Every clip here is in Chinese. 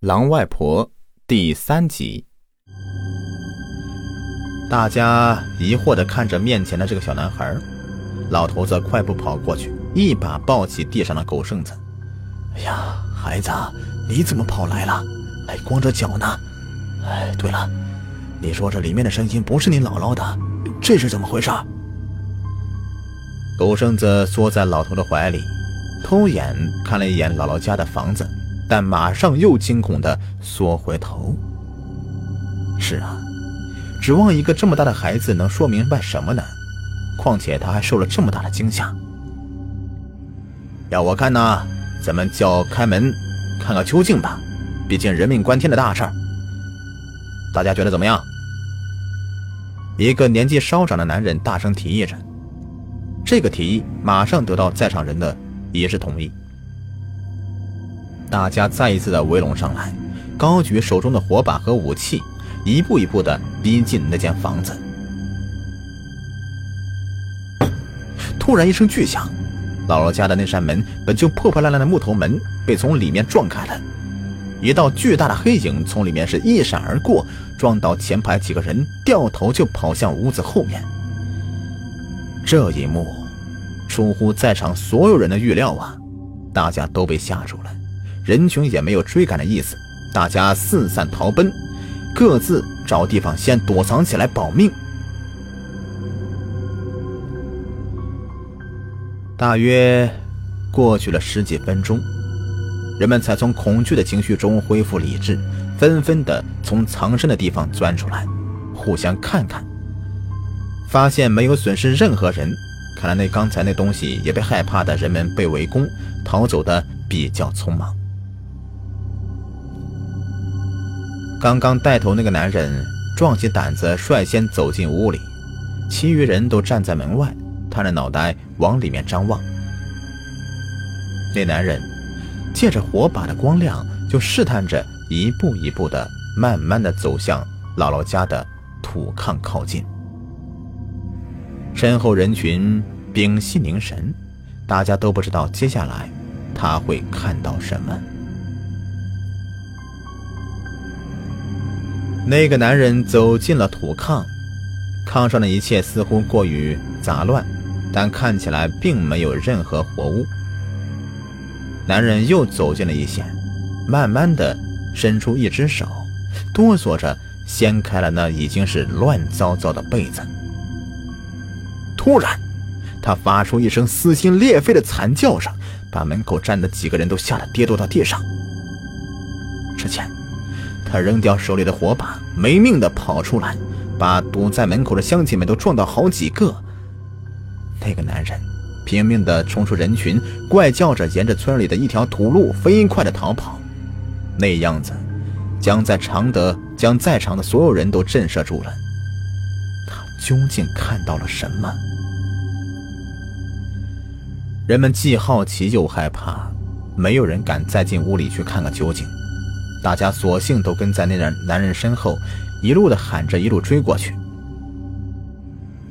狼外婆第三集。大家疑惑的看着面前的这个小男孩，老头子快步跑过去，一把抱起地上的狗剩子。哎呀，孩子，你怎么跑来了？还光着脚呢？哎，对了，你说这里面的声音不是你姥姥的，这是怎么回事？狗剩子缩在老头的怀里，偷眼看了一眼姥姥家的房子，但马上又惊恐地缩回头。是啊。指望一个这么大的孩子能说明白什么呢？况且他还受了这么大的惊吓。要我看呢，咱们叫开门，看个究竟吧。毕竟人命关天的大事儿，大家觉得怎么样？一个年纪稍长的男人大声提议着。这个提议马上得到在场人的一致同意。大家再一次的围拢上来，高举手中的火把和武器。一步一步的逼近那间房子。突然一声巨响，姥姥家的那扇门本就破破烂烂的木头门被从里面撞开了，一道巨大的黑影从里面是一闪而过，撞到前排几个人，掉头就跑向屋子后面。这一幕出乎在场所有人的预料啊！大家都被吓住了，人群也没有追赶的意思，大家四散逃奔。各自找地方先躲藏起来保命。大约过去了十几分钟，人们才从恐惧的情绪中恢复理智，纷纷的从藏身的地方钻出来，互相看看，发现没有损失任何人。看来那刚才那东西也被害怕的人们被围攻，逃走的比较匆忙。刚刚带头那个男人壮起胆子，率先走进屋里，其余人都站在门外，探着脑袋往里面张望。那男人借着火把的光亮，就试探着一步一步的、慢慢的走向姥姥家的土炕靠近。身后人群屏息凝神，大家都不知道接下来他会看到什么。那个男人走进了土炕，炕上的一切似乎过于杂乱，但看起来并没有任何活物。男人又走进了一些，慢慢的伸出一只手，哆嗦着掀开了那已经是乱糟糟的被子。突然，他发出一声撕心裂肺的惨叫声，把门口站的几个人都吓得跌坐到地上。之前。他扔掉手里的火把，没命的跑出来，把堵在门口的乡亲们都撞到好几个。那个男人拼命的冲出人群，怪叫着沿着村里的一条土路飞快的逃跑，那样子将在常德将在场的所有人都震慑住了。他究竟看到了什么？人们既好奇又害怕，没有人敢再进屋里去看个究竟。大家索性都跟在那男男人身后，一路的喊着，一路追过去。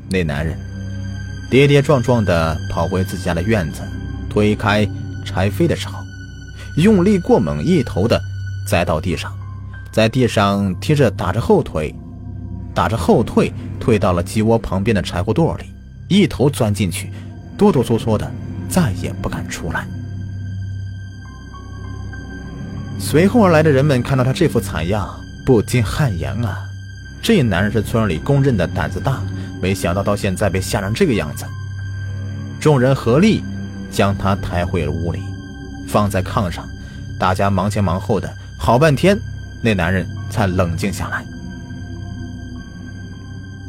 那男人跌跌撞撞的跑回自家的院子，推开柴扉的时候，用力过猛，一头的栽到地上，在地上踢着打着后腿，打着后退，退到了鸡窝旁边的柴火垛里，一头钻进去，哆哆嗦嗦的，再也不敢出来。随后而来的人们看到他这副惨样，不禁汗颜啊！这男人是村里公认的胆子大，没想到到现在被吓成这个样子。众人合力将他抬回了屋里，放在炕上，大家忙前忙后的，好半天，那男人才冷静下来。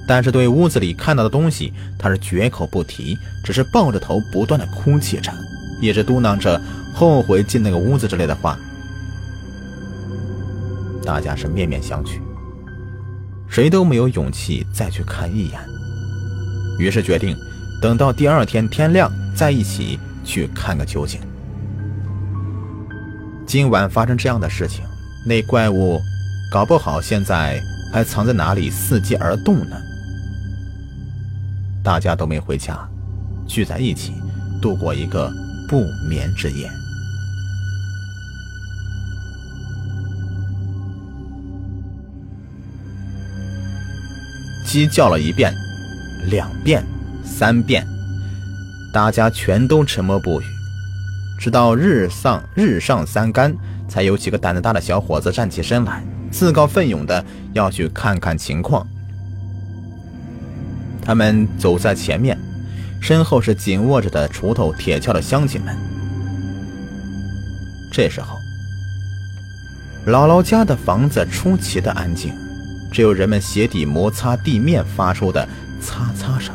但是对屋子里看到的东西，他是绝口不提，只是抱着头不断的哭泣着，一直嘟囔着后悔进那个屋子之类的话。大家是面面相觑，谁都没有勇气再去看一眼，于是决定等到第二天天亮再一起去看个究竟。今晚发生这样的事情，那怪物搞不好现在还藏在哪里伺机而动呢。大家都没回家，聚在一起度过一个不眠之夜。鸡叫了一遍、两遍、三遍，大家全都沉默不语，直到日上日上三竿，才有几个胆子大的小伙子站起身来，自告奋勇的要去看看情况。他们走在前面，身后是紧握着的锄头、铁锹的乡亲们。这时候，姥姥家的房子出奇的安静，只有人们鞋底摩擦地面发出的擦擦声。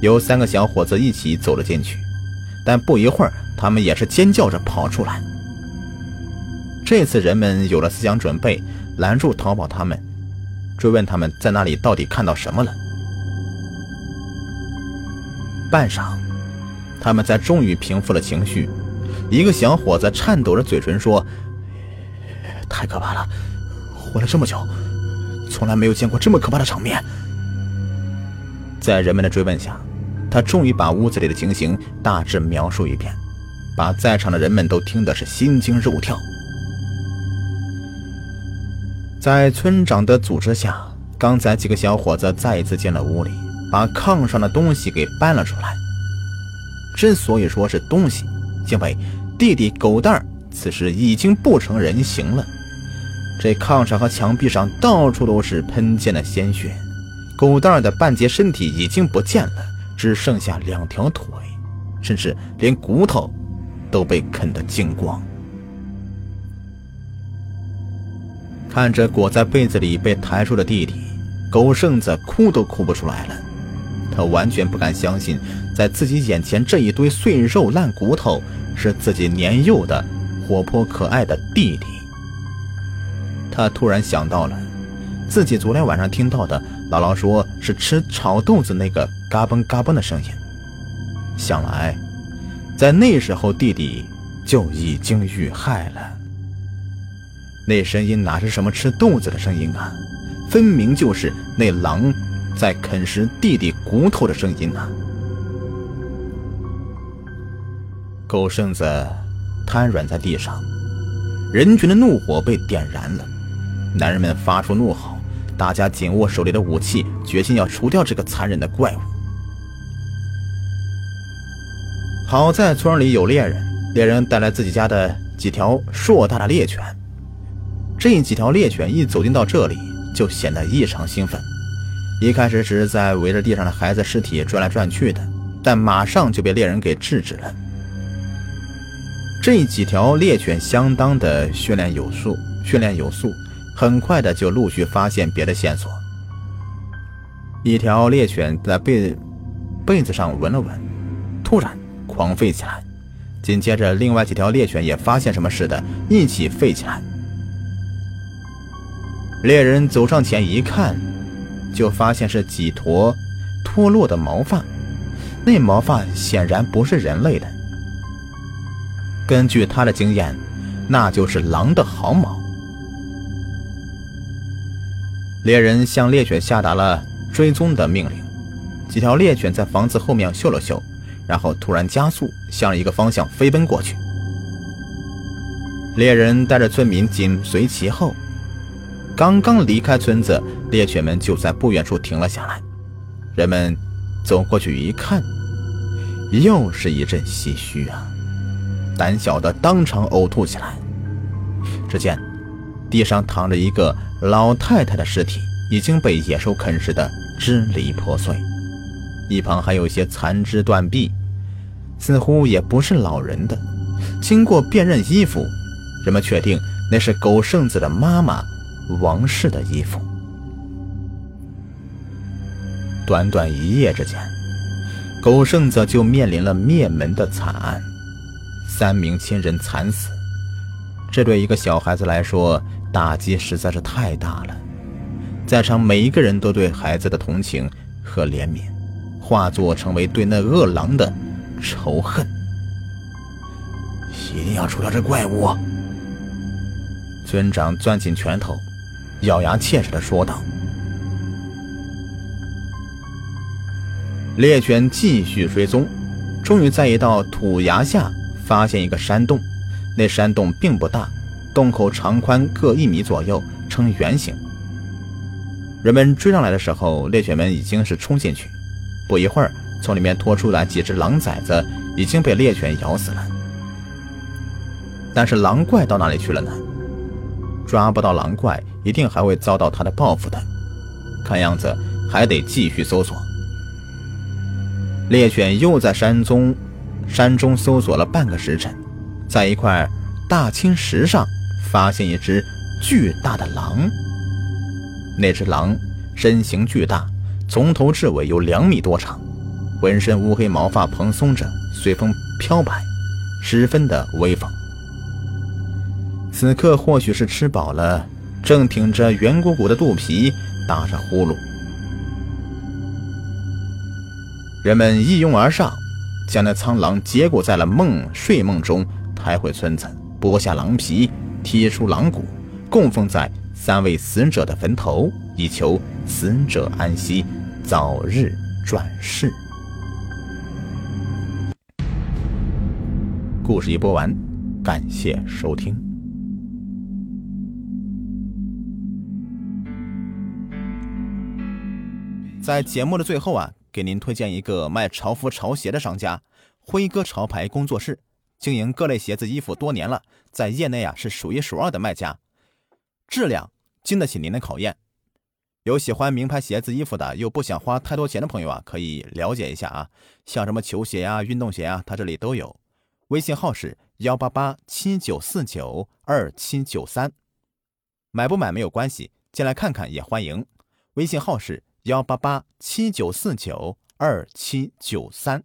有三个小伙子一起走了进去，但不一会儿，他们也是尖叫着跑出来。这次人们有了思想准备，拦住逃跑他们。追问他们在那里到底看到什么了。半晌，他们才终于平复了情绪。一个小伙子颤抖着嘴唇说：“太可怕了，活了这么久，从来没有见过这么可怕的场面。”在人们的追问下，他终于把屋子里的情形大致描述一遍，把在场的人们都听得是心惊肉跳。在村长的组织下，刚才几个小伙子再一次进了屋里，把炕上的东西给搬了出来。之所以说是东西，因为弟弟狗蛋儿此时已经不成人形了。这炕上和墙壁上到处都是喷溅的鲜血，狗蛋儿的半截身体已经不见了，只剩下两条腿，甚至连骨头都被啃得精光。看着裹在被子里被抬出的弟弟，狗剩子哭都哭不出来了。他完全不敢相信，在自己眼前这一堆碎肉烂骨头是自己年幼的、活泼可爱的弟弟。他突然想到了自己昨天晚上听到的姥姥说是吃炒豆子那个嘎嘣嘎嘣的声音。想来，在那时候弟弟就已经遇害了。那声音哪是什么吃豆子的声音啊？分明就是那狼在啃食弟弟骨头的声音啊！狗剩子瘫软在地上，人群的怒火被点燃了。男人们发出怒吼，大家紧握手里的武器，决心要除掉这个残忍的怪物。好在村里有猎人，猎人带来自己家的几条硕大的猎犬。这几条猎犬一走进到这里，就显得异常兴奋。一开始只是在围着地上的孩子尸体转来转去的，但马上就被猎人给制止了。这几条猎犬相当的训练有素，训练有素，很快的就陆续发现别的线索。一条猎犬在被被子上闻了闻，突然狂吠起来。紧接着，另外几条猎犬也发现什么似的，一起吠起来。猎人走上前一看，就发现是几坨脱落的毛发，那毛发显然不是人类的。根据他的经验，那就是狼的毫毛。猎人向猎犬下达了追踪的命令，几条猎犬在房子后面嗅了嗅，然后突然加速向一个方向飞奔过去。猎人带着村民紧随其后。刚刚离开村子，猎犬们就在不远处停了下来。人们走过去一看，又是一阵唏嘘啊！胆小的当场呕吐起来。只见地上躺着一个老太太的尸体，已经被野兽啃食的支离破碎，一旁还有些残肢断臂，似乎也不是老人的。经过辨认衣服，人们确定那是狗剩子的妈妈。王氏的衣服。短短一夜之间，狗剩子就面临了灭门的惨案，三名亲人惨死。这对一个小孩子来说，打击实在是太大了。在场每一个人都对孩子的同情和怜悯，化作成为对那恶狼的仇恨。一定要除掉这怪物！村长攥紧拳头。咬牙切齿地说道：“猎犬继续追踪，终于在一道土崖下发现一个山洞。那山洞并不大，洞口长宽各一米左右，呈圆形。人们追上来的时候，猎犬们已经是冲进去，不一会儿，从里面拖出来几只狼崽子，已经被猎犬咬死了。但是狼怪到哪里去了呢？抓不到狼怪，一定还会遭到他的报复的。看样子还得继续搜索。猎犬又在山中山中搜索了半个时辰，在一块大青石上发现一只巨大的狼。那只狼身形巨大，从头至尾有两米多长，浑身乌黑毛发蓬松着，随风飘摆，十分的威风。此刻或许是吃饱了，正挺着圆鼓鼓的肚皮打着呼噜。人们一拥而上，将那苍狼结果在了梦睡梦中，抬回村子，剥下狼皮，剔出狼骨，供奉在三位死者的坟头，以求死者安息，早日转世。故事一播完，感谢收听。在节目的最后啊，给您推荐一个卖潮服潮鞋的商家——辉哥潮牌工作室，经营各类鞋子衣服多年了，在业内啊是数一数二的卖家，质量经得起您的考验。有喜欢名牌鞋子衣服的，又不想花太多钱的朋友啊，可以了解一下啊，像什么球鞋啊、运动鞋啊，他这里都有。微信号是幺八八七九四九二七九三，买不买没有关系，进来看看也欢迎。微信号是。幺八八七九四九二七九三。